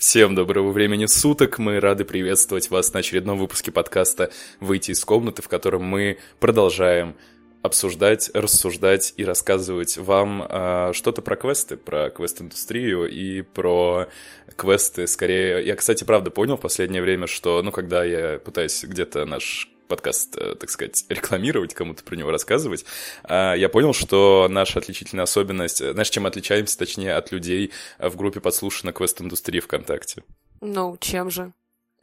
Всем доброго времени суток. Мы рады приветствовать вас на очередном выпуске подкаста «Выйти из комнаты», в котором мы продолжаем обсуждать, рассуждать и рассказывать вам э, что-то про квесты, про квест-индустрию и про квесты скорее. Я, кстати, правда понял в последнее время, что, ну, когда я пытаюсь где-то наш подкаст, э, так сказать, рекламировать, кому-то про него рассказывать, а, я понял, что наша отличительная особенность, э, знаешь, чем отличаемся, точнее, от людей в группе подслушано квест-индустрии ВКонтакте. Ну, чем же?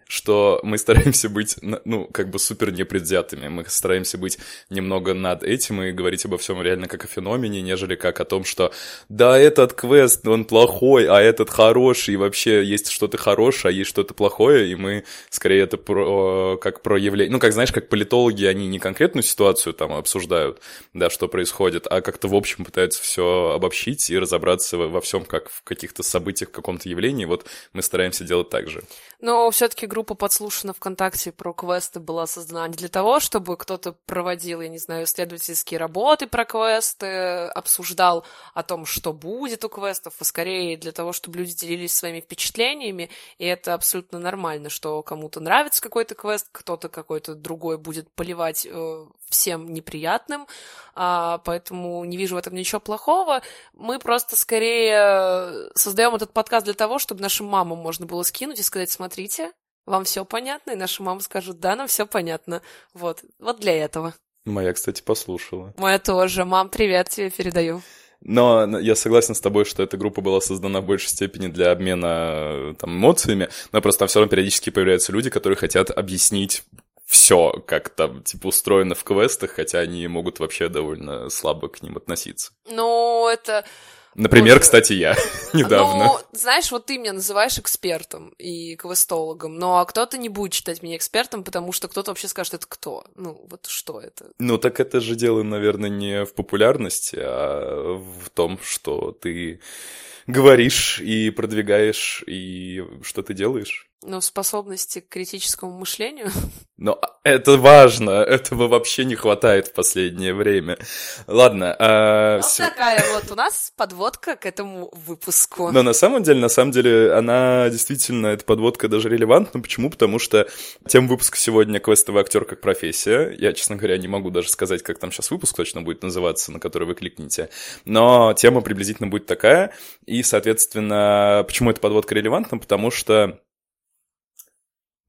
Что мы стараемся быть, ну, как бы супер непредвзятыми. Мы стараемся быть немного над этим и говорить обо всем реально как о феномене, нежели как о том, что да, этот квест, он плохой, а этот хороший, и вообще есть что-то хорошее, а есть что-то плохое, и мы скорее это про, как про явление. Ну, как знаешь, как политологи, они не конкретную ситуацию там обсуждают, да, что происходит, а как-то в общем пытаются все обобщить и разобраться во всем, как в каких-то событиях, в каком-то явлении. Вот мы стараемся делать так же. Но все-таки группа подслушана ВКонтакте про квесты была создана не для того, чтобы кто-то проводил, я не знаю, исследовательские работы про квесты, обсуждал о том, что будет у квестов, а скорее для того, чтобы люди делились своими впечатлениями, и это абсолютно нормально, что кому-то нравится какой-то квест, кто-то какой-то другой будет поливать э, всем неприятным, а, поэтому не вижу в этом ничего плохого. Мы просто скорее создаем этот подкаст для того, чтобы нашим мамам можно было скинуть и сказать, смотрите, вам все понятно, и наши мамы скажут, да, нам все понятно. Вот, вот для этого. Моя, кстати, послушала. Моя тоже. Мам, привет тебе передаю. Но я согласен с тобой, что эта группа была создана в большей степени для обмена там, эмоциями, но просто там все равно периодически появляются люди, которые хотят объяснить все, как там, типа, устроено в квестах, хотя они могут вообще довольно слабо к ним относиться. Ну, это Например, Боже. кстати, я недавно. Ну, знаешь, вот ты меня называешь экспертом и квестологом, но а кто-то не будет считать меня экспертом, потому что кто-то вообще скажет, это кто? Ну, вот что это? Ну, так это же дело, наверное, не в популярности, а в том, что ты говоришь и продвигаешь, и что ты делаешь. Ну, способности к критическому мышлению. Но это важно, этого вообще не хватает в последнее время. Ладно. А, вот все... такая вот у нас подводка к этому выпуску. Но на самом деле, на самом деле, она действительно, эта подводка даже релевантна. Почему? Потому что тем выпуска сегодня «Квестовый актер как профессия». Я, честно говоря, не могу даже сказать, как там сейчас выпуск точно будет называться, на который вы кликните. Но тема приблизительно будет такая. И, соответственно, почему эта подводка релевантна? Потому что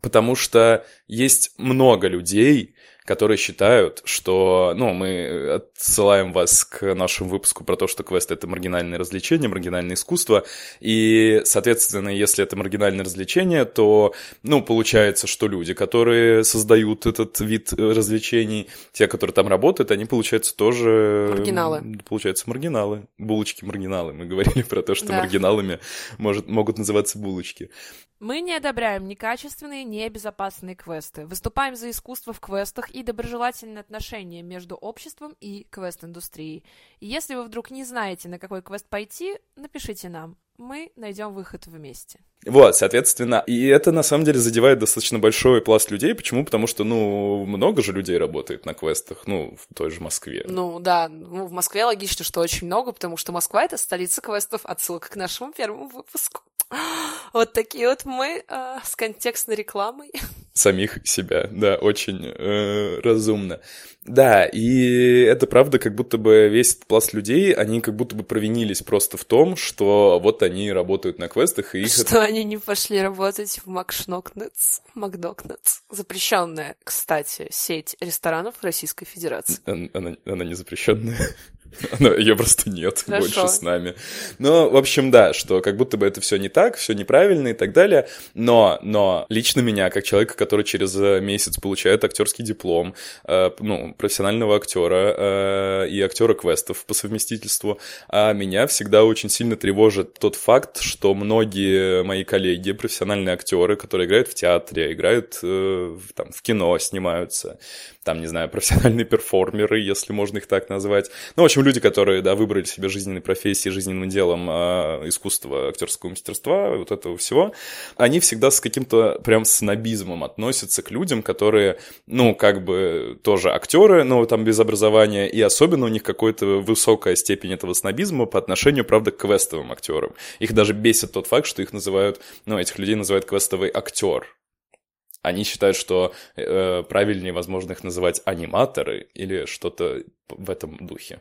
Потому что есть много людей, которые считают, что, ну, мы отсылаем вас к нашему выпуску про то, что квест — это маргинальное развлечение, маргинальное искусство, и, соответственно, если это маргинальное развлечение, то, ну, получается, что люди, которые создают этот вид развлечений, те, которые там работают, они, получается, тоже... Маргиналы. Получается, маргиналы. Булочки-маргиналы. Мы говорили про то, что да. маргиналами может, могут называться булочки. Мы не одобряем некачественные, небезопасные квесты. Выступаем за искусство в квестах и доброжелательные отношения между обществом и квест-индустрией. И если вы вдруг не знаете, на какой квест пойти, напишите нам. Мы найдем выход вместе. Вот, соответственно, и это на самом деле задевает достаточно большой пласт людей. Почему? Потому что, ну, много же людей работает на квестах, ну, в той же Москве. Ну, да, ну, в Москве логично, что очень много, потому что Москва — это столица квестов. Отсылка к нашему первому выпуску. Вот такие вот мы э, с контекстной рекламой. Самих себя, да, очень э, разумно. Да, и это правда, как будто бы весь пласт людей, они как будто бы провинились просто в том, что вот они работают на квестах, и их... Что это... они не пошли работать в Макшнокнетс, Макдокнетс. Запрещенная, кстати, сеть ресторанов Российской Федерации. Она, она не запрещенная. Ее просто нет Хорошо. больше с нами. Ну, в общем, да, что как будто бы это все не так, все неправильно и так далее. Но, но лично меня, как человека, который через э, месяц получает актерский диплом, э, ну, профессионального актера э, и актера квестов по совместительству, а меня всегда очень сильно тревожит тот факт, что многие мои коллеги, профессиональные актеры, которые играют в театре, играют э, там, в кино, снимаются, там, не знаю, профессиональные перформеры, если можно их так назвать. Ну, в общем, общем, люди, которые, да, выбрали себе жизненной профессией, жизненным делом э, искусство актерского мастерства, вот этого всего, они всегда с каким-то прям снобизмом относятся к людям, которые, ну, как бы тоже актеры, но там без образования, и особенно у них какая-то высокая степень этого снобизма по отношению, правда, к квестовым актерам. Их даже бесит тот факт, что их называют, ну, этих людей называют квестовый актер. Они считают, что э, правильнее, возможно, их называть аниматоры или что-то в этом духе.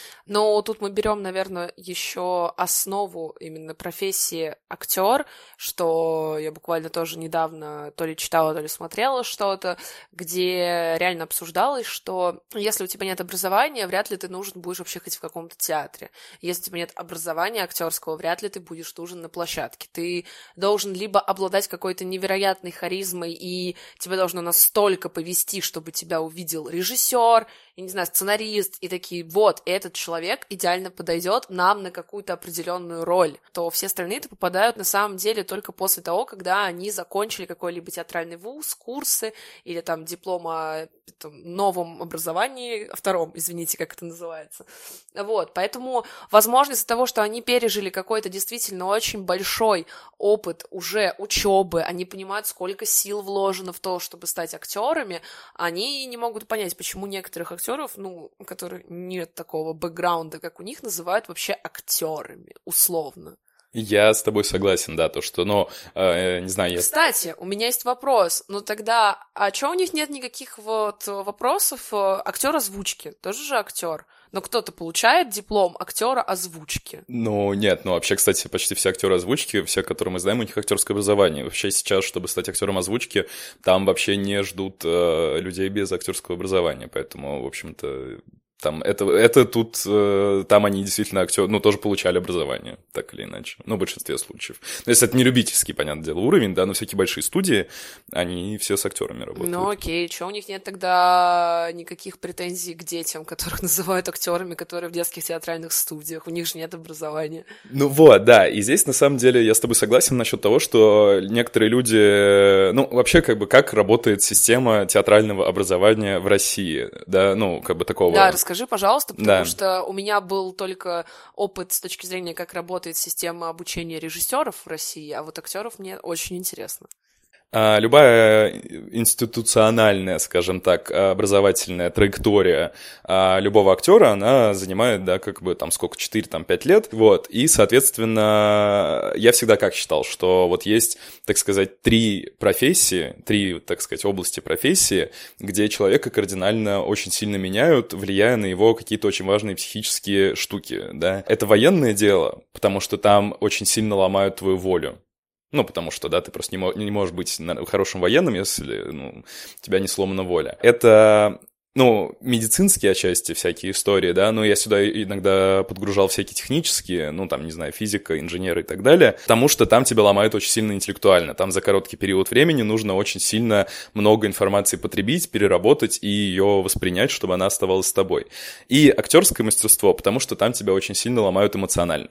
Но тут мы берем, наверное, еще основу именно профессии актер, что я буквально тоже недавно то ли читала, то ли смотрела что-то, где реально обсуждалось, что если у тебя нет образования, вряд ли ты нужен будешь вообще хоть в каком-то театре. Если у тебя нет образования актерского, вряд ли ты будешь нужен на площадке. Ты должен либо обладать какой-то невероятной харизмой, и тебе должно настолько повести, чтобы тебя увидел режиссер, я не знаю, сценарист, и такие, вот, этот человек идеально подойдет нам на какую-то определенную роль, то все остальные-то попадают на самом деле только после того, когда они закончили какой-либо театральный вуз, курсы или там диплом о там, новом образовании, втором, извините, как это называется. Вот, поэтому, возможно, из-за того, что они пережили какой-то действительно очень большой опыт уже учебы, они понимают, сколько сил вложено в то, чтобы стать актерами, они не могут понять, почему некоторых актеров, ну, у которых нет такого бэкграунда, как у них, называют вообще актерами, условно. Я с тобой согласен, да, то, что, ну, э, не знаю, я... Кстати, у меня есть вопрос. Ну тогда, а чё у них нет никаких вот вопросов? Актер озвучки, тоже же актер. Но кто-то получает диплом актера озвучки. Ну, нет, ну вообще, кстати, почти все актеры озвучки, все, которые мы знаем, у них актерское образование. Вообще сейчас, чтобы стать актером озвучки, там вообще не ждут э, людей без актерского образования. Поэтому, в общем-то, там это, это тут, э, там они действительно актеры, ну, тоже получали образование, так или иначе, ну, в большинстве случаев. Но если это не любительский, понятное дело, уровень, да, но всякие большие студии, они все с актерами работают. Ну, окей, что у них нет тогда никаких претензий к детям, которых называют актерами, которые в детских театральных студиях, у них же нет образования. Ну вот, да, и здесь, на самом деле, я с тобой согласен насчет того, что некоторые люди, ну, вообще, как бы, как работает система театрального образования в России, да, ну, как бы такого... Да, расскажи, пожалуйста, потому да. что у меня был только опыт с точки зрения, как работает система обучения режиссеров в России, а вот актеров мне очень интересно. А, любая институциональная, скажем так, образовательная траектория а, любого актера, она занимает, да, как бы там сколько, 4-5 лет, вот, и, соответственно, я всегда как считал, что вот есть, так сказать, три профессии, три, так сказать, области профессии, где человека кардинально очень сильно меняют, влияя на его какие-то очень важные психические штуки, да. Это военное дело, потому что там очень сильно ломают твою волю, ну, потому что, да, ты просто не, не можешь быть хорошим военным, если, ну, у тебя не сломана воля. Это ну, медицинские отчасти всякие истории, да, но я сюда иногда подгружал всякие технические, ну, там, не знаю, физика, инженеры и так далее, потому что там тебя ломают очень сильно интеллектуально. Там за короткий период времени нужно очень сильно много информации потребить, переработать и ее воспринять, чтобы она оставалась с тобой. И актерское мастерство, потому что там тебя очень сильно ломают эмоционально.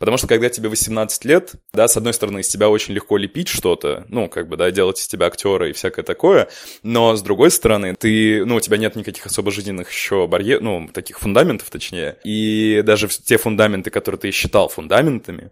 Потому что когда тебе 18 лет, да, с одной стороны, из тебя очень легко лепить что-то, ну, как бы, да, делать из тебя актера и всякое такое, но с другой стороны, ты, ну, у тебя нет никаких особо жизненных еще барьеров, ну, таких фундаментов, точнее. И даже те фундаменты, которые ты считал фундаментами,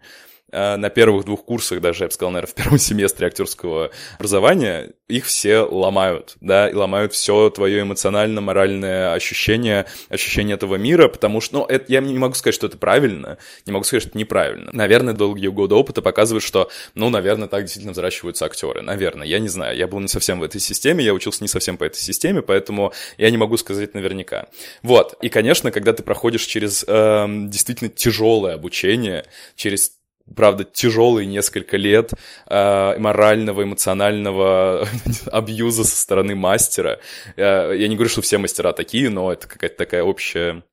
на первых двух курсах, даже, я бы сказал, наверное, в первом семестре актерского образования, их все ломают, да, и ломают все твое эмоционально-моральное ощущение, ощущение этого мира, потому что, ну, это, я не могу сказать, что это правильно, не могу сказать, что это неправильно. Наверное, долгие годы опыта показывают, что, ну, наверное, так действительно взращиваются актеры, наверное, я не знаю, я был не совсем в этой системе, я учился не совсем по этой системе, поэтому я не могу сказать наверняка. Вот, и, конечно, когда ты проходишь через э, действительно тяжелое обучение, через правда, тяжелые несколько лет э, морального, эмоционального абьюза со стороны мастера. Э, я не говорю, что все мастера такие, но это какая-то такая общая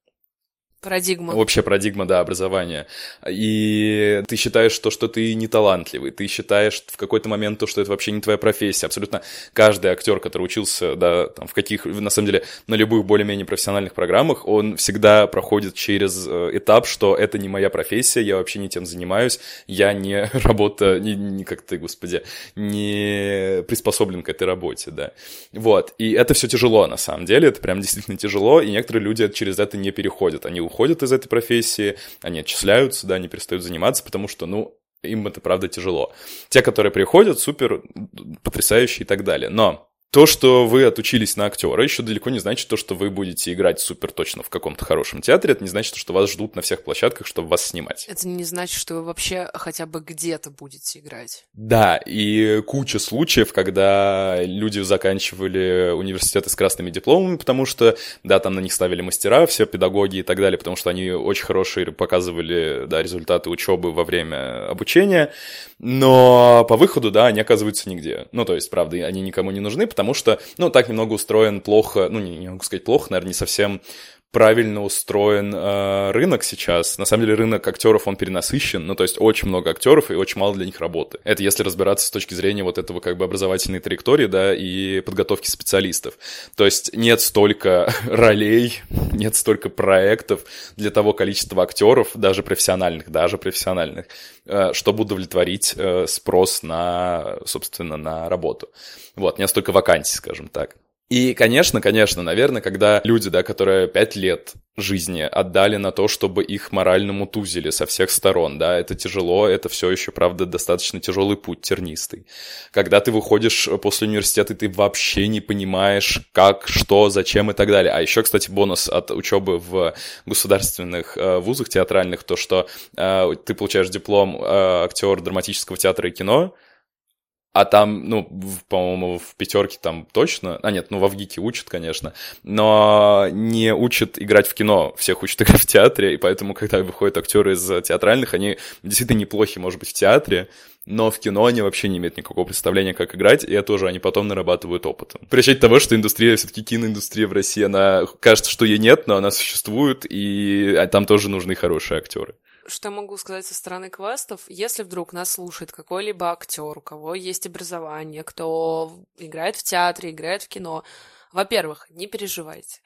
Парадигма. Общая парадигма, да, образования. И ты считаешь то, что ты не талантливый, ты считаешь в какой-то момент то, что это вообще не твоя профессия. Абсолютно каждый актер, который учился, да, там, в каких, на самом деле, на любых более-менее профессиональных программах, он всегда проходит через э, этап, что это не моя профессия, я вообще не тем занимаюсь, я не работа, не, не как ты, господи, не приспособлен к этой работе, да. Вот, и это все тяжело, на самом деле, это прям действительно тяжело, и некоторые люди через это не переходят, они уходят из этой профессии, они отчисляются, да, они перестают заниматься, потому что, ну, им это, правда, тяжело. Те, которые приходят, супер, потрясающие и так далее. Но то, что вы отучились на актера, еще далеко не значит то, что вы будете играть супер точно в каком-то хорошем театре. Это не значит, что вас ждут на всех площадках, чтобы вас снимать. Это не значит, что вы вообще хотя бы где-то будете играть. Да, и куча случаев, когда люди заканчивали университеты с красными дипломами, потому что, да, там на них ставили мастера, все педагоги и так далее, потому что они очень хорошие показывали, да, результаты учебы во время обучения, но по выходу, да, они оказываются нигде. Ну, то есть, правда, они никому не нужны, потому потому что, ну, так немного устроен плохо, ну, не, не могу сказать плохо, наверное, не совсем правильно устроен э, рынок сейчас. На самом деле рынок актеров, он перенасыщен, ну, то есть очень много актеров и очень мало для них работы. Это если разбираться с точки зрения вот этого как бы образовательной траектории, да, и подготовки специалистов. То есть нет столько ролей, нет столько проектов для того количества актеров, даже профессиональных, даже профессиональных, э, чтобы удовлетворить э, спрос на, собственно, на работу. Вот, нет столько вакансий, скажем так. И, конечно, конечно, наверное, когда люди, да, которые пять лет жизни отдали на то, чтобы их морально мутузили со всех сторон, да, это тяжело, это все еще, правда, достаточно тяжелый путь, тернистый. Когда ты выходишь после университета, ты вообще не понимаешь, как, что, зачем и так далее. А еще, кстати, бонус от учебы в государственных э, вузах театральных, то, что э, ты получаешь диплом э, актер драматического театра и кино, а там, ну, по-моему, в пятерке там точно. А нет, ну во ВГИКе учат, конечно. Но не учат играть в кино. Всех учат играть в театре. И поэтому, когда выходят актеры из театральных, они действительно неплохи, может быть, в театре. Но в кино они вообще не имеют никакого представления, как играть, и это уже они потом нарабатывают опытом. При того, что индустрия, все-таки киноиндустрия в России, она кажется, что ей нет, но она существует, и а, там тоже нужны хорошие актеры что могу сказать со стороны квестов, если вдруг нас слушает какой-либо актер, у кого есть образование, кто играет в театре, играет в кино, во-первых, не переживайте.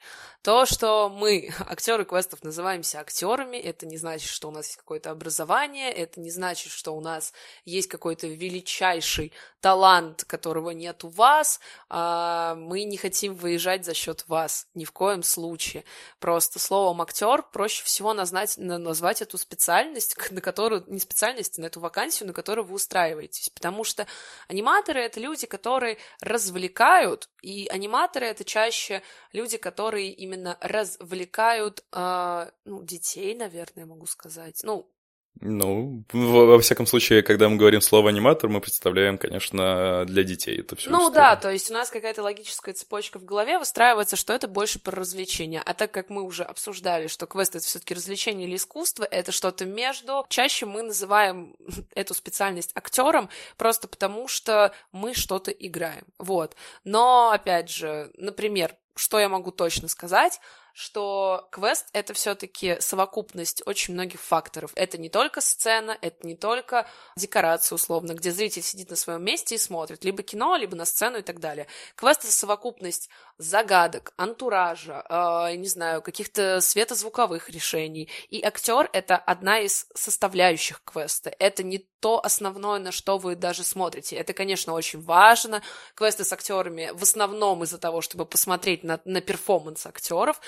То, что мы, актеры квестов, называемся актерами, это не значит, что у нас есть какое-то образование, это не значит, что у нас есть какой-то величайший талант, которого нет у вас. А, мы не хотим выезжать за счет вас, ни в коем случае. Просто словом актер проще всего назвать, назвать эту специальность, на которую, не специальность, на эту вакансию, на которую вы устраиваетесь. Потому что аниматоры — это люди, которые развлекают, и аниматоры — это чаще люди, которые именно развлекают э, ну, детей, наверное, могу сказать. Ну, ну, во всяком случае, когда мы говорим слово аниматор, мы представляем, конечно, для детей это все. Ну историю. да, то есть у нас какая-то логическая цепочка в голове выстраивается, что это больше про развлечение. А так как мы уже обсуждали, что квест это все-таки развлечение или искусство, это что-то между. Чаще мы называем эту специальность актером просто потому, что мы что-то играем. Вот. Но, опять же, например, что я могу точно сказать? Что квест — это все таки совокупность очень многих факторов. Это не только сцена, это не только декорация, условно, где зритель сидит на своем месте и смотрит либо кино, либо на сцену и так далее. Квест — это совокупность загадок, антуража, э, не знаю, каких-то светозвуковых решений. И актер — это одна из составляющих квеста. Это не то основное, на что вы даже смотрите. Это, конечно, очень важно. Квесты с актерами в основном из-за того, чтобы посмотреть на, на перформанс актеров,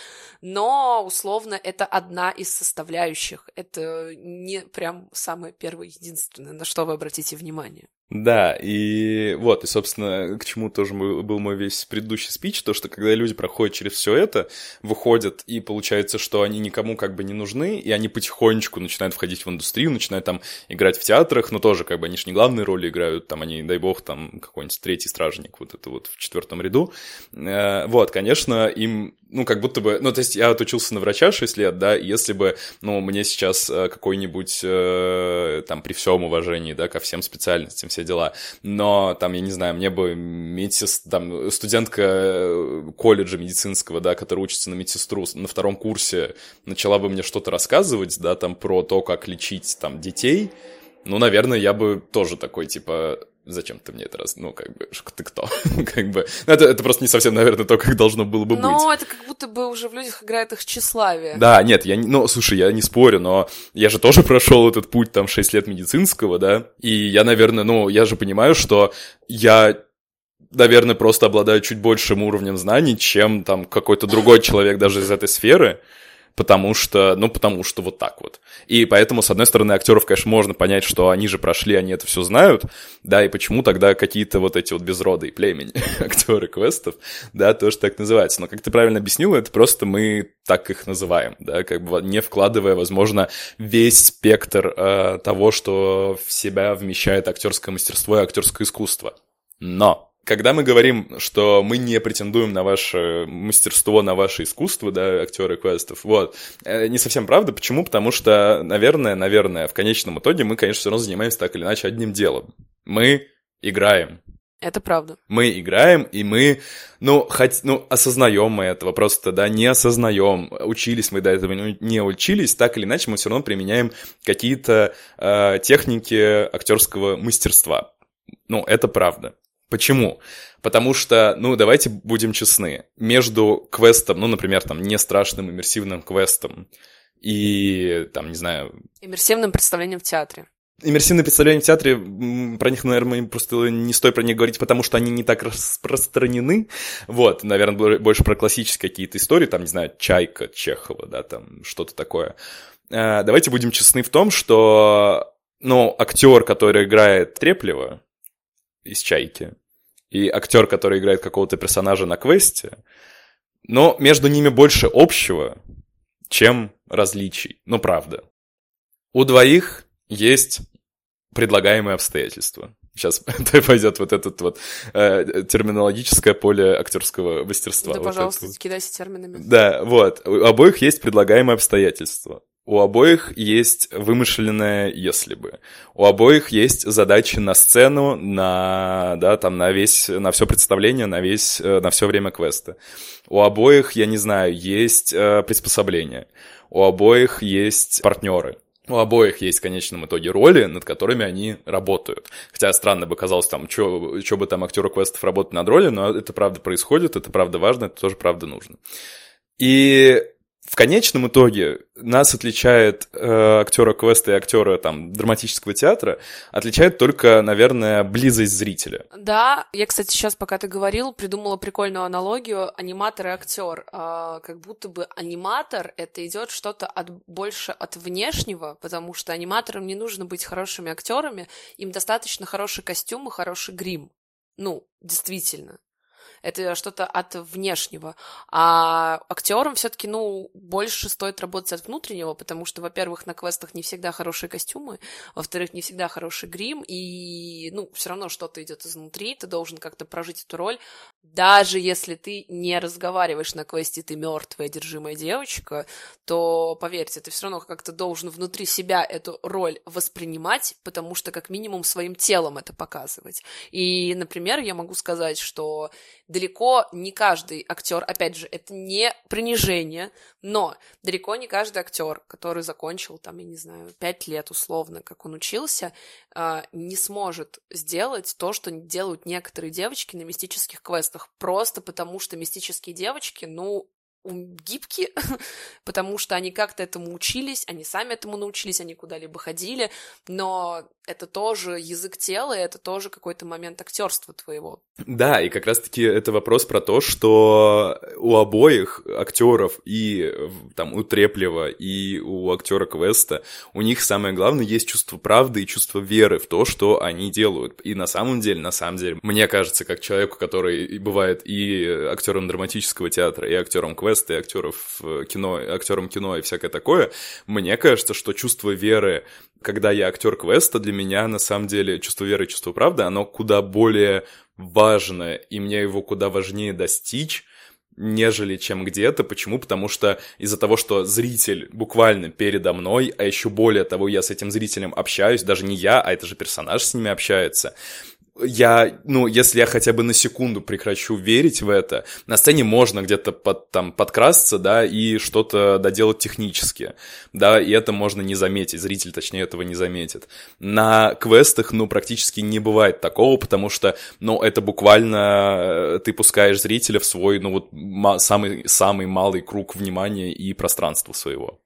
но, условно, это одна из составляющих. Это не прям самое первое, единственное, на что вы обратите внимание. Да, и вот, и, собственно, к чему тоже был мой весь предыдущий спич, то, что когда люди проходят через все это, выходят, и получается, что они никому как бы не нужны, и они потихонечку начинают входить в индустрию, начинают там играть в театрах, но тоже как бы они же не главные роли играют, там они, дай бог, там какой-нибудь третий стражник, вот это вот в четвертом ряду. Э, вот, конечно, им ну, как будто бы, ну, то есть я отучился на врача 6 лет, да, и если бы, ну, мне сейчас э, какой-нибудь, э, там, при всем уважении, да, ко всем специальностям, все дела, но, там, я не знаю, мне бы медсестра, там, студентка э, колледжа медицинского, да, которая учится на медсестру на втором курсе, начала бы мне что-то рассказывать, да, там, про то, как лечить, там, детей, ну, наверное, я бы тоже такой, типа, зачем ты мне это раз, ну, как бы, ты кто? как бы, ну, это, это просто не совсем, наверное, то, как должно было бы но быть. Ну, это как будто бы уже в людях играет их тщеславие. Да, нет, я, ну, слушай, я не спорю, но я же тоже прошел этот путь, там, 6 лет медицинского, да, и я, наверное, ну, я же понимаю, что я наверное, просто обладаю чуть большим уровнем знаний, чем там какой-то другой человек даже из этой сферы, потому что, ну, потому что вот так вот. И поэтому, с одной стороны, актеров, конечно, можно понять, что они же прошли, они это все знают, да, и почему тогда какие-то вот эти вот безроды и племени актеры квестов, да, тоже так называются. Но, как ты правильно объяснил, это просто мы так их называем, да, как бы не вкладывая, возможно, весь спектр э, того, что в себя вмещает актерское мастерство и актерское искусство. Но когда мы говорим, что мы не претендуем на ваше мастерство, на ваше искусство, да, актеры квестов, вот, э, не совсем правда. Почему? Потому что, наверное, наверное, в конечном итоге мы, конечно, все равно занимаемся так или иначе одним делом. Мы играем. Это правда. Мы играем, и мы, ну, хоть, ну, осознаем мы этого, просто, да, не осознаем, учились мы до этого, не учились, так или иначе мы все равно применяем какие-то э, техники актерского мастерства. Ну, это правда. Почему? Потому что, ну, давайте будем честны, между квестом, ну, например, там, не страшным иммерсивным квестом и, там, не знаю... Иммерсивным представлением в театре. Иммерсивные представления в театре, про них, наверное, просто не стоит про них говорить, потому что они не так распространены. Вот, наверное, больше про классические какие-то истории, там, не знаю, Чайка, Чехова, да, там, что-то такое. А, давайте будем честны в том, что, ну, актер, который играет Треплева, из «Чайки», и актер, который играет какого-то персонажа на квесте, но между ними больше общего, чем различий. Ну, правда. У двоих есть предлагаемые обстоятельства. Сейчас пойдет вот этот вот э, терминологическое поле актерского мастерства. Да, вот пожалуйста, кидайся терминами. Да, вот. У обоих есть предлагаемые обстоятельства. У обоих есть вымышленное «если бы». У обоих есть задачи на сцену, на, да, там, на весь, на все представление, на весь, э, на все время квеста. У обоих, я не знаю, есть э, приспособления. У обоих есть партнеры. У обоих есть в конечном итоге роли, над которыми они работают. Хотя странно бы казалось, там, что бы там актеру квестов работать над ролью, но это правда происходит, это правда важно, это тоже правда нужно. И в конечном итоге нас отличает э, актера квеста и актера там драматического театра, отличает только, наверное, близость зрителя. Да, я, кстати, сейчас, пока ты говорил, придумала прикольную аналогию аниматор и актер. Э, как будто бы аниматор это идет что-то от больше от внешнего, потому что аниматорам не нужно быть хорошими актерами, им достаточно хороший костюм и хороший грим. Ну, действительно это что-то от внешнего. А актерам все-таки, ну, больше стоит работать от внутреннего, потому что, во-первых, на квестах не всегда хорошие костюмы, во-вторых, не всегда хороший грим, и, ну, все равно что-то идет изнутри, ты должен как-то прожить эту роль. Даже если ты не разговариваешь на квесте, ты мертвая, одержимая девочка, то, поверьте, ты все равно как-то должен внутри себя эту роль воспринимать, потому что, как минимум, своим телом это показывать. И, например, я могу сказать, что далеко не каждый актер, опять же, это не принижение, но далеко не каждый актер, который закончил, там, я не знаю, пять лет условно, как он учился, а, не сможет сделать то, что делают некоторые девочки на мистических квестах, просто потому что мистические девочки, ну, гибкие, потому что они как-то этому учились, они сами этому научились, они куда-либо ходили, но это тоже язык тела, и это тоже какой-то момент актерства твоего. Да, и как раз-таки это вопрос про то, что у обоих актеров и там у Треплева и у актера Квеста у них самое главное есть чувство правды и чувство веры в то, что они делают. И на самом деле, на самом деле, мне кажется, как человеку, который бывает и актером драматического театра, и актером Квеста, и актеров кино, актером кино и всякое такое, мне кажется, что чувство веры когда я актер квеста, для меня на самом деле чувство веры и чувство правды, оно куда более важное, и мне его куда важнее достичь, нежели чем где-то. Почему? Потому что из-за того, что зритель буквально передо мной, а еще более того, я с этим зрителем общаюсь, даже не я, а это же персонаж с ними общается, я, ну, если я хотя бы на секунду прекращу верить в это, на сцене можно где-то под, там подкрасться, да, и что-то доделать технически, да, и это можно не заметить, зритель, точнее, этого не заметит. На квестах, ну, практически не бывает такого, потому что, ну, это буквально э, ты пускаешь зрителя в свой, ну, вот, самый, самый малый круг внимания и пространства своего.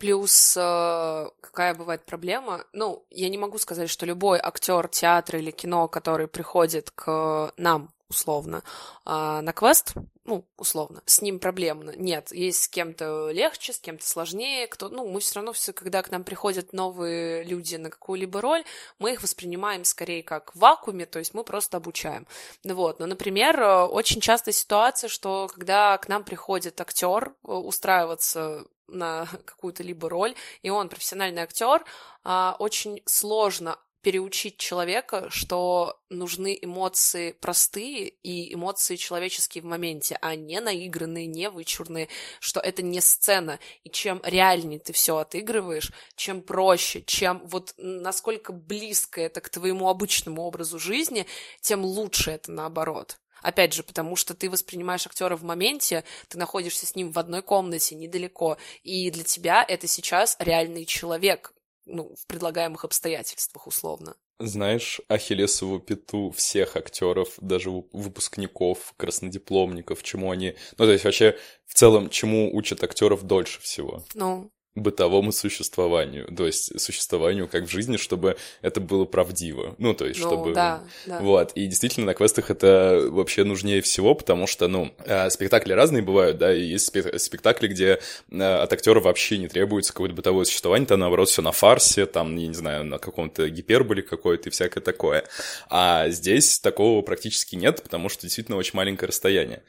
Плюс э, какая бывает проблема? Ну, я не могу сказать, что любой актер театра или кино, который приходит к нам условно. А на квест, ну, условно, с ним проблемно. Нет, есть с кем-то легче, с кем-то сложнее. Кто, ну, мы все равно все, когда к нам приходят новые люди на какую-либо роль, мы их воспринимаем скорее как в вакууме, то есть мы просто обучаем. Ну вот, но, например, очень частая ситуация, что когда к нам приходит актер э, устраиваться на какую-то либо роль, и он профессиональный актер, а, очень сложно переучить человека, что нужны эмоции простые и эмоции человеческие в моменте, а не наигранные, не вычурные, что это не сцена. И чем реальнее ты все отыгрываешь, чем проще, чем вот насколько близко это к твоему обычному образу жизни, тем лучше это наоборот. Опять же, потому что ты воспринимаешь актера в моменте, ты находишься с ним в одной комнате, недалеко, и для тебя это сейчас реальный человек, ну, в предлагаемых обстоятельствах, условно. Знаешь, Ахиллесову пету всех актеров, даже выпускников, краснодипломников, чему они... Ну, то есть вообще, в целом, чему учат актеров дольше всего? Ну, бытовому существованию, то есть существованию как в жизни, чтобы это было правдиво, ну, то есть, ну, чтобы... Да, да. Вот, и действительно на квестах это вообще нужнее всего, потому что, ну, э, спектакли разные бывают, да, и есть спектакли, где э, от актера вообще не требуется какое-то бытовое существование, там, наоборот, все на фарсе, там, я не знаю, на каком-то гиперболе какой-то и всякое такое. А здесь такого практически нет, потому что действительно очень маленькое расстояние.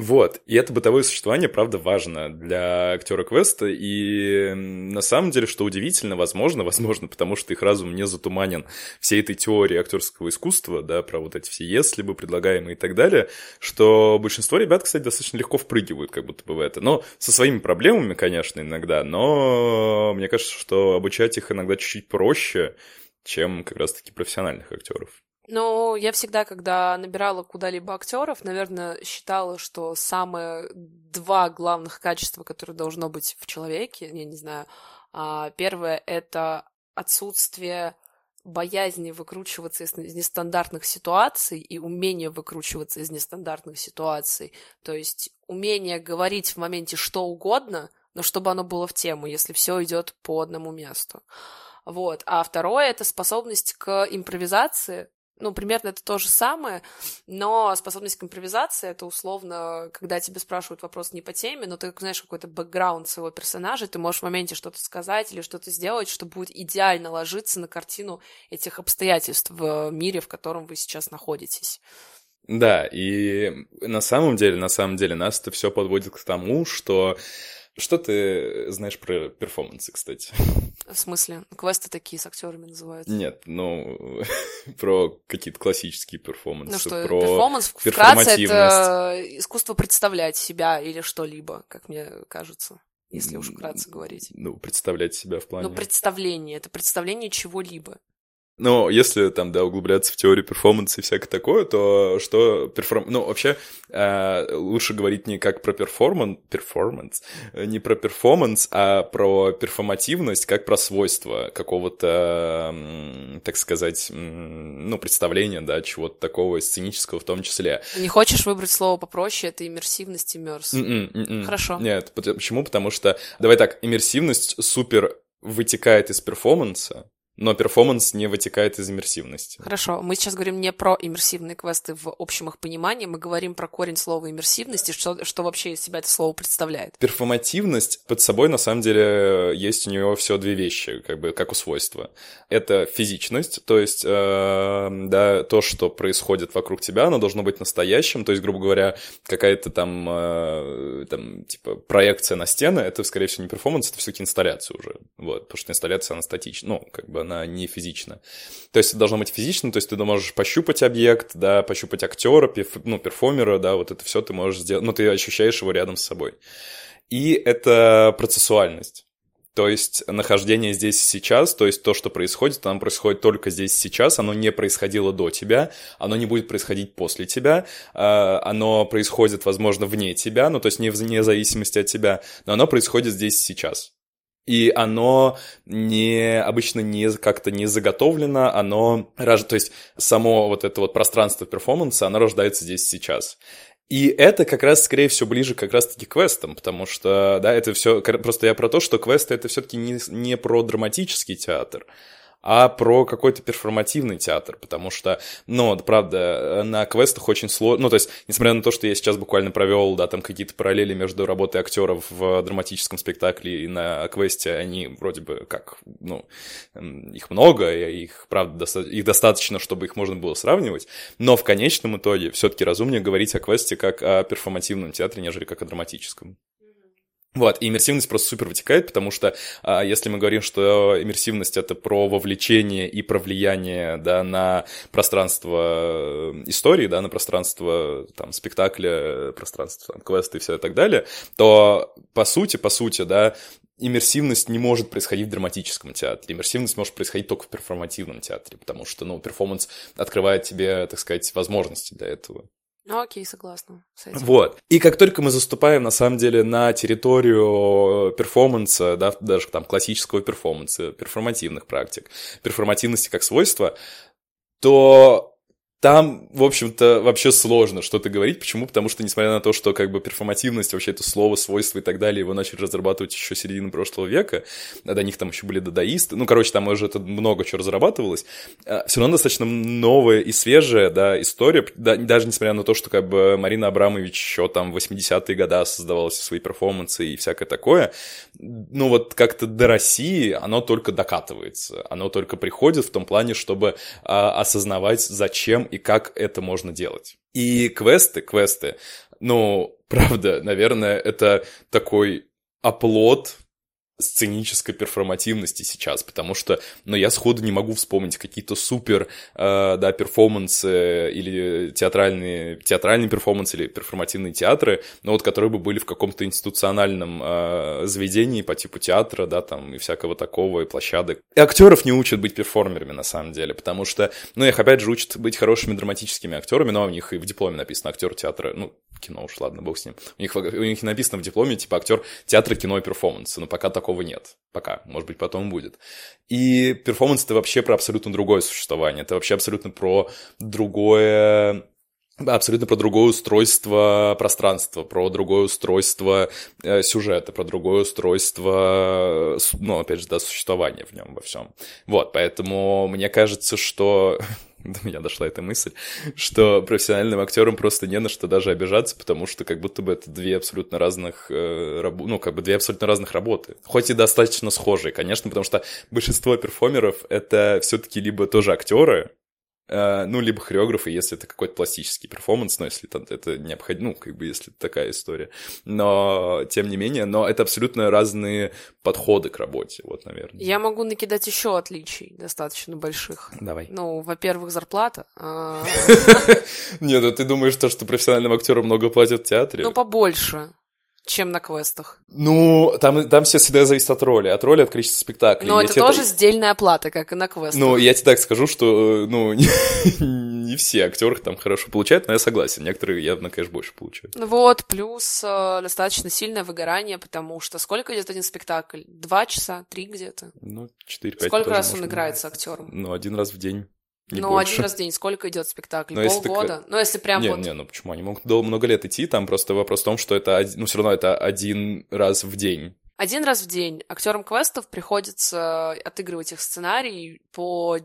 Вот, и это бытовое существование, правда, важно для актера квеста, и на самом деле, что удивительно, возможно, возможно, потому что их разум не затуманен всей этой теорией актерского искусства, да, про вот эти все «если бы», предлагаемые и так далее, что большинство ребят, кстати, достаточно легко впрыгивают как будто бы в это, но со своими проблемами, конечно, иногда, но мне кажется, что обучать их иногда чуть-чуть проще, чем как раз-таки профессиональных актеров. Ну, я всегда, когда набирала куда-либо актеров, наверное, считала, что самые два главных качества, которые должно быть в человеке, я не знаю, а, первое — это отсутствие боязни выкручиваться из нестандартных ситуаций и умение выкручиваться из нестандартных ситуаций. То есть умение говорить в моменте что угодно, но чтобы оно было в тему, если все идет по одному месту. Вот. А второе — это способность к импровизации, ну, примерно это то же самое, но способность к импровизации — это условно, когда тебе спрашивают вопрос не по теме, но ты знаешь какой-то бэкграунд своего персонажа, ты можешь в моменте что-то сказать или что-то сделать, что будет идеально ложиться на картину этих обстоятельств в мире, в котором вы сейчас находитесь. Да, и на самом деле, на самом деле нас это все подводит к тому, что что ты знаешь про перформансы, кстати? В смысле? Квесты такие с актерами называются? Нет, ну, про какие-то классические перформансы. Ну что, про перформанс вкратце это искусство представлять себя или что-либо, как мне кажется, если уж вкратце говорить. Ну, представлять себя в плане... Ну, представление, это представление чего-либо. Но если там, да, углубляться в теорию перформанса и всякое такое, то что перформ... Ну, вообще, э, лучше говорить не как про перформанс, перформанс, не про перформанс, а про перформативность, как про свойство какого-то, так сказать, ну, представления, да, чего-то такого сценического в том числе. Не хочешь выбрать слово попроще, это иммерсивность, иммерс. Mm-mm, mm-mm. Хорошо. Нет, почему? Потому что, давай так, иммерсивность супер вытекает из перформанса, но перформанс не вытекает из иммерсивности. Хорошо, мы сейчас говорим не про иммерсивные квесты в общем их понимании, мы говорим про корень слова иммерсивности, что, что вообще из себя это слово представляет. Перформативность под собой, на самом деле, есть у нее все две вещи, как бы, как у свойства. Это физичность, то есть, э, да, то, что происходит вокруг тебя, оно должно быть настоящим, то есть, грубо говоря, какая-то там, э, там, типа, проекция на стены, это, скорее всего, не перформанс, это все-таки инсталляция уже, вот, потому что инсталляция, она статична, ну, как бы она не физична. То есть это должно быть физично, то есть ты можешь пощупать объект, да, пощупать актера, ну, перформера, да, вот это все ты можешь сделать, ну, ты ощущаешь его рядом с собой. И это процессуальность. То есть нахождение здесь сейчас, то есть то, что происходит, оно происходит только здесь сейчас, оно не происходило до тебя, оно не будет происходить после тебя, а, оно происходит, возможно, вне тебя, ну то есть не вне зависимости от тебя, но оно происходит здесь сейчас и оно не, обычно не как-то не заготовлено, оно, то есть само вот это вот пространство перформанса, оно рождается здесь сейчас. И это как раз, скорее всего, ближе как раз-таки к квестам, потому что, да, это все, просто я про то, что квесты это все-таки не, не про драматический театр, а про какой-то перформативный театр, потому что, ну, правда, на квестах очень сложно, ну, то есть, несмотря на то, что я сейчас буквально провел, да, там какие-то параллели между работой актеров в драматическом спектакле и на квесте, они вроде бы как, ну, их много, их, правда, доста- их достаточно, чтобы их можно было сравнивать, но в конечном итоге все-таки разумнее говорить о квесте как о перформативном театре, нежели как о драматическом. Вот, и иммерсивность просто супер вытекает, потому что а, если мы говорим, что иммерсивность — это про вовлечение и про влияние, да, на пространство э, истории, да, на пространство, там, спектакля, пространство, там, квеста и все и так далее, то, по сути, по сути, да, иммерсивность не может происходить в драматическом театре. Иммерсивность может происходить только в перформативном театре, потому что, ну, перформанс открывает тебе, так сказать, возможности для этого. Ну, окей, согласна с этим. Вот. И как только мы заступаем, на самом деле, на территорию перформанса, да, даже там классического перформанса, перформативных практик, перформативности как свойства, то там, в общем-то, вообще сложно что-то говорить. Почему? Потому что, несмотря на то, что как бы перформативность, вообще это слово, свойства и так далее, его начали разрабатывать еще середины прошлого века, а до них там еще были дадаисты, ну, короче, там уже это много чего разрабатывалось, а, все равно достаточно новая и свежая, да, история, да, даже несмотря на то, что как бы Марина Абрамович еще там в 80-е годы создавала свои перформансы и всякое такое, ну, вот как-то до России оно только докатывается, оно только приходит в том плане, чтобы а, осознавать, зачем и как это можно делать. И квесты, квесты, ну, правда, наверное, это такой оплот сценической перформативности сейчас, потому что, ну, я сходу не могу вспомнить какие-то супер, э, да, перформансы или театральные, театральные перформансы или перформативные театры, но вот которые бы были в каком-то институциональном э, заведении по типу театра, да, там, и всякого такого, и площадок. И актеров не учат быть перформерами, на самом деле, потому что, ну, их, опять же, учат быть хорошими драматическими актерами, но у них и в дипломе написано актер театра, ну, кино уж, ладно, бог с ним. У них, у них написано в дипломе, типа, актер театра, кино и перформанса, но пока такого нет. Пока, может быть, потом будет. И перформанс — это вообще про абсолютно другое существование, это вообще абсолютно про другое абсолютно про другое устройство пространства, про другое устройство э, сюжета, про другое устройство, ну, опять же, да, существования в нем во всем. Вот, поэтому мне кажется, что до меня дошла эта мысль, что профессиональным актерам просто не на что даже обижаться, потому что как будто бы это две абсолютно разных, э, ну, как бы две абсолютно разных работы. Хоть и достаточно схожие, конечно, потому что большинство перформеров — это все-таки либо тоже актеры, ну, либо хореографы, если это какой-то пластический перформанс, но если это, это необходимо, ну, как бы, если такая история. Но, тем не менее, но это абсолютно разные подходы к работе, вот, наверное. Я могу накидать еще отличий достаточно больших. Давай. Ну, во-первых, зарплата. А, Нет, ну ты думаешь, то, что профессиональным актерам много платят в театре? Ну, побольше чем на квестах. Ну, там, там все всегда зависит от роли, от роли, от количества спектаклей. Но это тоже это... сдельная плата, как и на квестах. Ну, я тебе так скажу, что, ну, не, не все актеры там хорошо получают, но я согласен, некоторые явно, конечно, больше получают. Ну вот, плюс э, достаточно сильное выгорание, потому что сколько идет один спектакль? Два часа, три где-то? Ну, четыре-пять. Сколько раз он играется актером? Ну, один раз в день. Не ну, больше. один раз в день. Сколько идет спектакль? Но Полгода? Если Ну, если прям не, вот... Не, ну почему? Они могут до много лет идти, там просто вопрос в том, что это, ну, все равно это один раз в день. Один раз в день актерам квестов приходится отыгрывать их сценарий по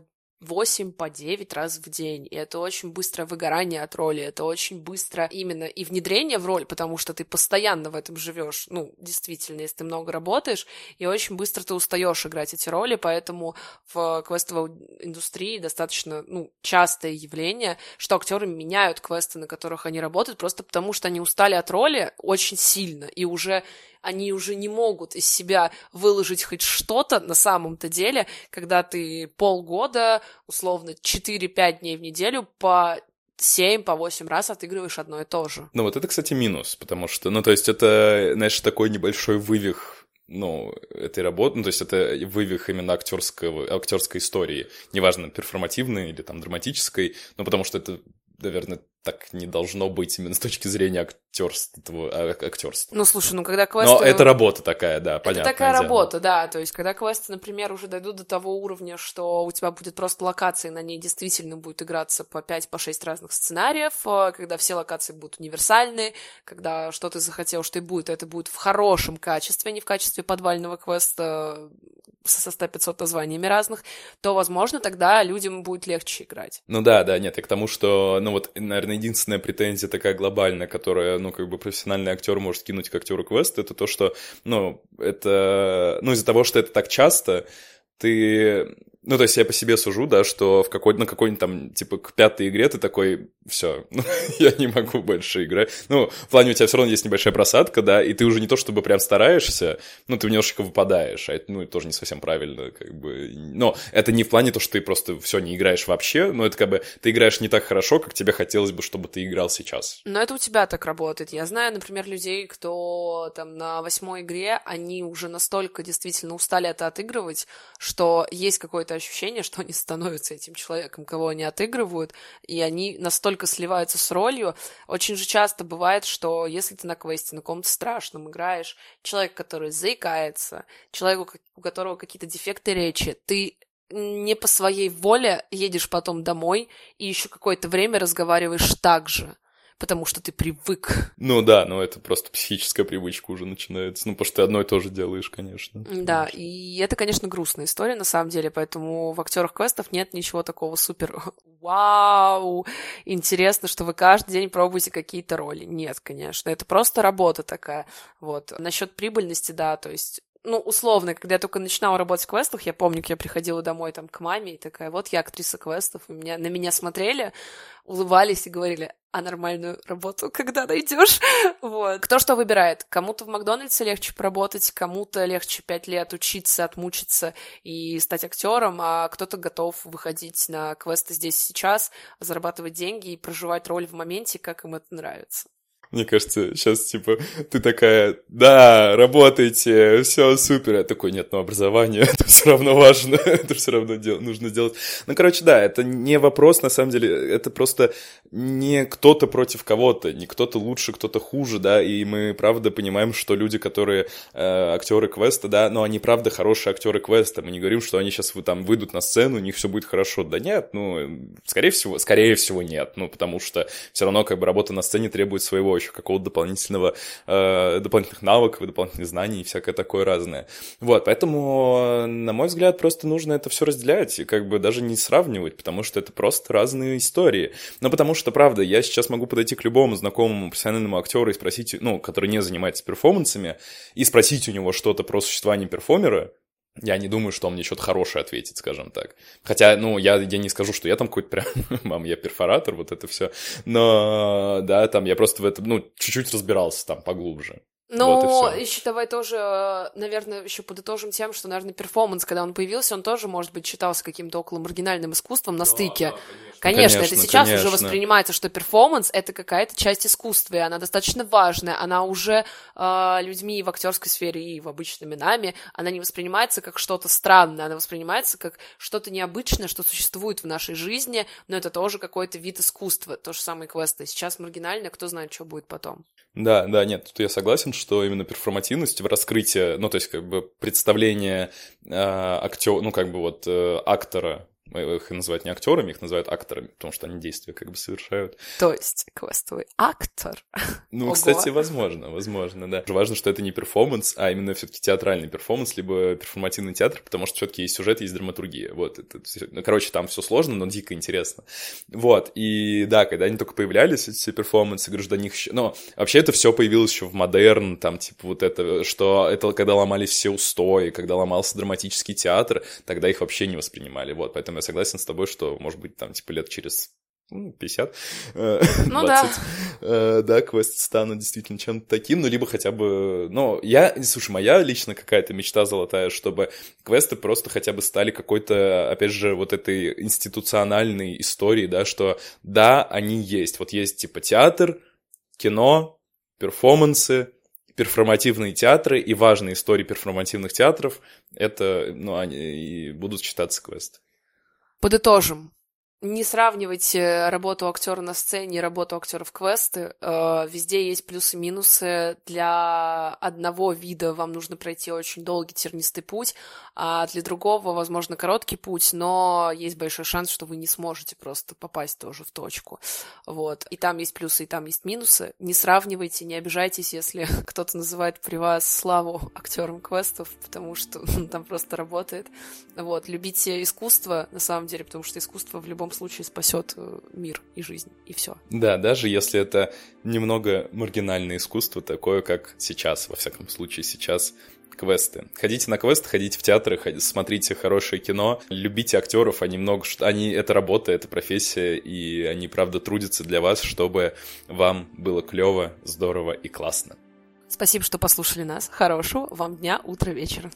8 по 9 раз в день. И это очень быстрое выгорание от роли, это очень быстро именно и внедрение в роль, потому что ты постоянно в этом живешь. Ну, действительно, если ты много работаешь, и очень быстро ты устаешь играть эти роли, поэтому в квестовой индустрии достаточно ну, частое явление, что актеры меняют квесты, на которых они работают, просто потому что они устали от роли очень сильно, и уже они уже не могут из себя выложить хоть что-то на самом-то деле, когда ты полгода, условно, 4-5 дней в неделю по 7 по 8 раз отыгрываешь одно и то же. Ну вот это, кстати, минус, потому что, ну то есть это, знаешь, такой небольшой вывих ну, этой работы, ну, то есть это вывих именно актерского, актерской истории, неважно, перформативной или там драматической, ну, потому что это, наверное, так не должно быть именно с точки зрения актерства. А, актерства. Ну, слушай, ну когда квесты... Но это работа такая, да, понятно. Это такая дело. работа, да. То есть, когда квесты, например, уже дойдут до того уровня, что у тебя будет просто локации, на ней действительно будет играться по 5-6 по разных сценариев, э, когда все локации будут универсальны, когда что ты захотел, что и будет, это будет в хорошем качестве, а не в качестве подвального квеста со 100-500 названиями разных, то, возможно, тогда людям будет легче играть. Ну да, да, нет, и к тому, что, ну вот, наверное, единственная претензия такая глобальная, которая, ну, как бы профессиональный актер может кинуть к актеру квест, это то, что, ну, это, ну, из-за того, что это так часто, ты ну, то есть я по себе сужу, да, что в какой на какой-нибудь там, типа, к пятой игре ты такой, все, я не могу больше играть. Ну, в плане у тебя все равно есть небольшая просадка, да, и ты уже не то чтобы прям стараешься, ну, ты немножечко выпадаешь, а это, ну, тоже не совсем правильно, как бы. Но это не в плане то, что ты просто все не играешь вообще, но это как бы ты играешь не так хорошо, как тебе хотелось бы, чтобы ты играл сейчас. Но это у тебя так работает. Я знаю, например, людей, кто там на восьмой игре, они уже настолько действительно устали это отыгрывать, что есть какой-то ощущение, что они становятся этим человеком, кого они отыгрывают, и они настолько сливаются с ролью. Очень же часто бывает, что если ты на квесте, на каком-то страшном играешь, человек, который заикается, человек, у которого какие-то дефекты речи, ты не по своей воле едешь потом домой и еще какое-то время разговариваешь так же потому что ты привык. Ну да, но это просто психическая привычка уже начинается. Ну, потому что ты одно и то же делаешь, конечно. Да, и это, конечно, грустная история на самом деле, поэтому в актерах квестов нет ничего такого супер вау, интересно, что вы каждый день пробуете какие-то роли. Нет, конечно, это просто работа такая. Вот. Насчет прибыльности, да, то есть ну, условно, когда я только начинала работать в квестах, я помню, как я приходила домой там к маме и такая, вот я актриса квестов, и меня, на меня смотрели, улыбались и говорили, а нормальную работу когда найдешь? вот. Кто что выбирает? Кому-то в Макдональдсе легче поработать, кому-то легче пять лет учиться, отмучиться и стать актером, а кто-то готов выходить на квесты здесь сейчас, зарабатывать деньги и проживать роль в моменте, как им это нравится. Мне кажется, сейчас, типа, ты такая, да, работайте, все супер. Я такой, нет, ну образование, это все равно важно, это все равно дел- нужно делать. Ну, короче, да, это не вопрос, на самом деле, это просто не кто-то против кого-то, не кто-то лучше, кто-то хуже, да, и мы, правда, понимаем, что люди, которые э, актеры квеста, да, но они, правда, хорошие актеры квеста, мы не говорим, что они сейчас там выйдут на сцену, у них все будет хорошо. Да нет, ну, скорее всего, скорее всего нет, ну, потому что все равно, как бы, работа на сцене требует своего еще какого-то дополнительного, э, дополнительных навыков, дополнительных знаний и всякое такое разное. Вот, поэтому, на мой взгляд, просто нужно это все разделять и как бы даже не сравнивать, потому что это просто разные истории. Но потому что, правда, я сейчас могу подойти к любому знакомому профессиональному актеру и спросить, ну, который не занимается перформансами, и спросить у него что-то про существование перформера, я не думаю, что он мне что-то хорошее ответит, скажем так. Хотя, ну, я, я не скажу, что я там какой-то прям, мам, я перфоратор, вот это все. Но, да, там я просто в этом, ну, чуть-чуть разбирался там поглубже. Ну, вот еще давай тоже, наверное, еще подытожим тем, что, наверное, перформанс, когда он появился, он тоже, может быть, считался каким-то около маргинальным искусством на стыке. Да, конечно. Конечно, конечно, это сейчас конечно. уже воспринимается, что перформанс это какая-то часть искусства, и она достаточно важная. Она уже э, людьми в актерской сфере и в обычными нами, она не воспринимается как что-то странное, она воспринимается как что-то необычное, что существует в нашей жизни, но это тоже какой-то вид искусства, то же самое квесты. Сейчас маргинально, кто знает, что будет потом. Да, да, нет, тут я согласен, что именно перформативность в раскрытии, ну, то есть, как бы, представление э, актера, ну, как бы, вот, э, актера их называют не актерами, их называют акторами, потому что они действия как бы совершают. То есть квестовый актор? Ну, Ого. кстати, возможно, возможно, да. Важно, что это не перформанс, а именно все таки театральный перформанс, либо перформативный театр, потому что все таки есть сюжет, есть драматургия. Вот, это, ну, короче, там все сложно, но дико интересно. Вот, и да, когда они только появлялись, эти перформансы, говорю, до них еще... Но вообще это все появилось еще в модерн, там, типа, вот это, что это когда ломались все устои, когда ломался драматический театр, тогда их вообще не воспринимали, вот, поэтому я согласен с тобой, что, может быть, там, типа, лет через 50, ну, 20, ну, да. Э, да, квест станут действительно чем-то таким, ну, либо хотя бы, ну, я, слушай, моя лично какая-то мечта золотая, чтобы квесты просто хотя бы стали какой-то, опять же, вот этой институциональной историей, да, что, да, они есть, вот есть, типа, театр, кино, перформансы, перформативные театры и важные истории перформативных театров, это, ну, они и будут считаться квесты. Подытожим. Не сравнивайте работу актера на сцене и работу актеров квесты. Э, везде есть плюсы и минусы. Для одного вида вам нужно пройти очень долгий тернистый путь, а для другого, возможно, короткий путь, но есть большой шанс, что вы не сможете просто попасть тоже в точку. Вот. И там есть плюсы, и там есть минусы. Не сравнивайте, не обижайтесь, если кто-то называет при вас славу актером квестов, потому что там просто работает. Вот. Любите искусство, на самом деле, потому что искусство в любом случае спасет э, мир и жизнь, и все. Да, даже если это немного маргинальное искусство, такое, как сейчас, во всяком случае, сейчас квесты. Ходите на квесты, ходите в театры, ходите, смотрите хорошее кино, любите актеров, они много. Они, это работа, это профессия, и они, правда, трудятся для вас, чтобы вам было клево, здорово и классно. Спасибо, что послушали нас. Хорошего вам дня, утра, вечера.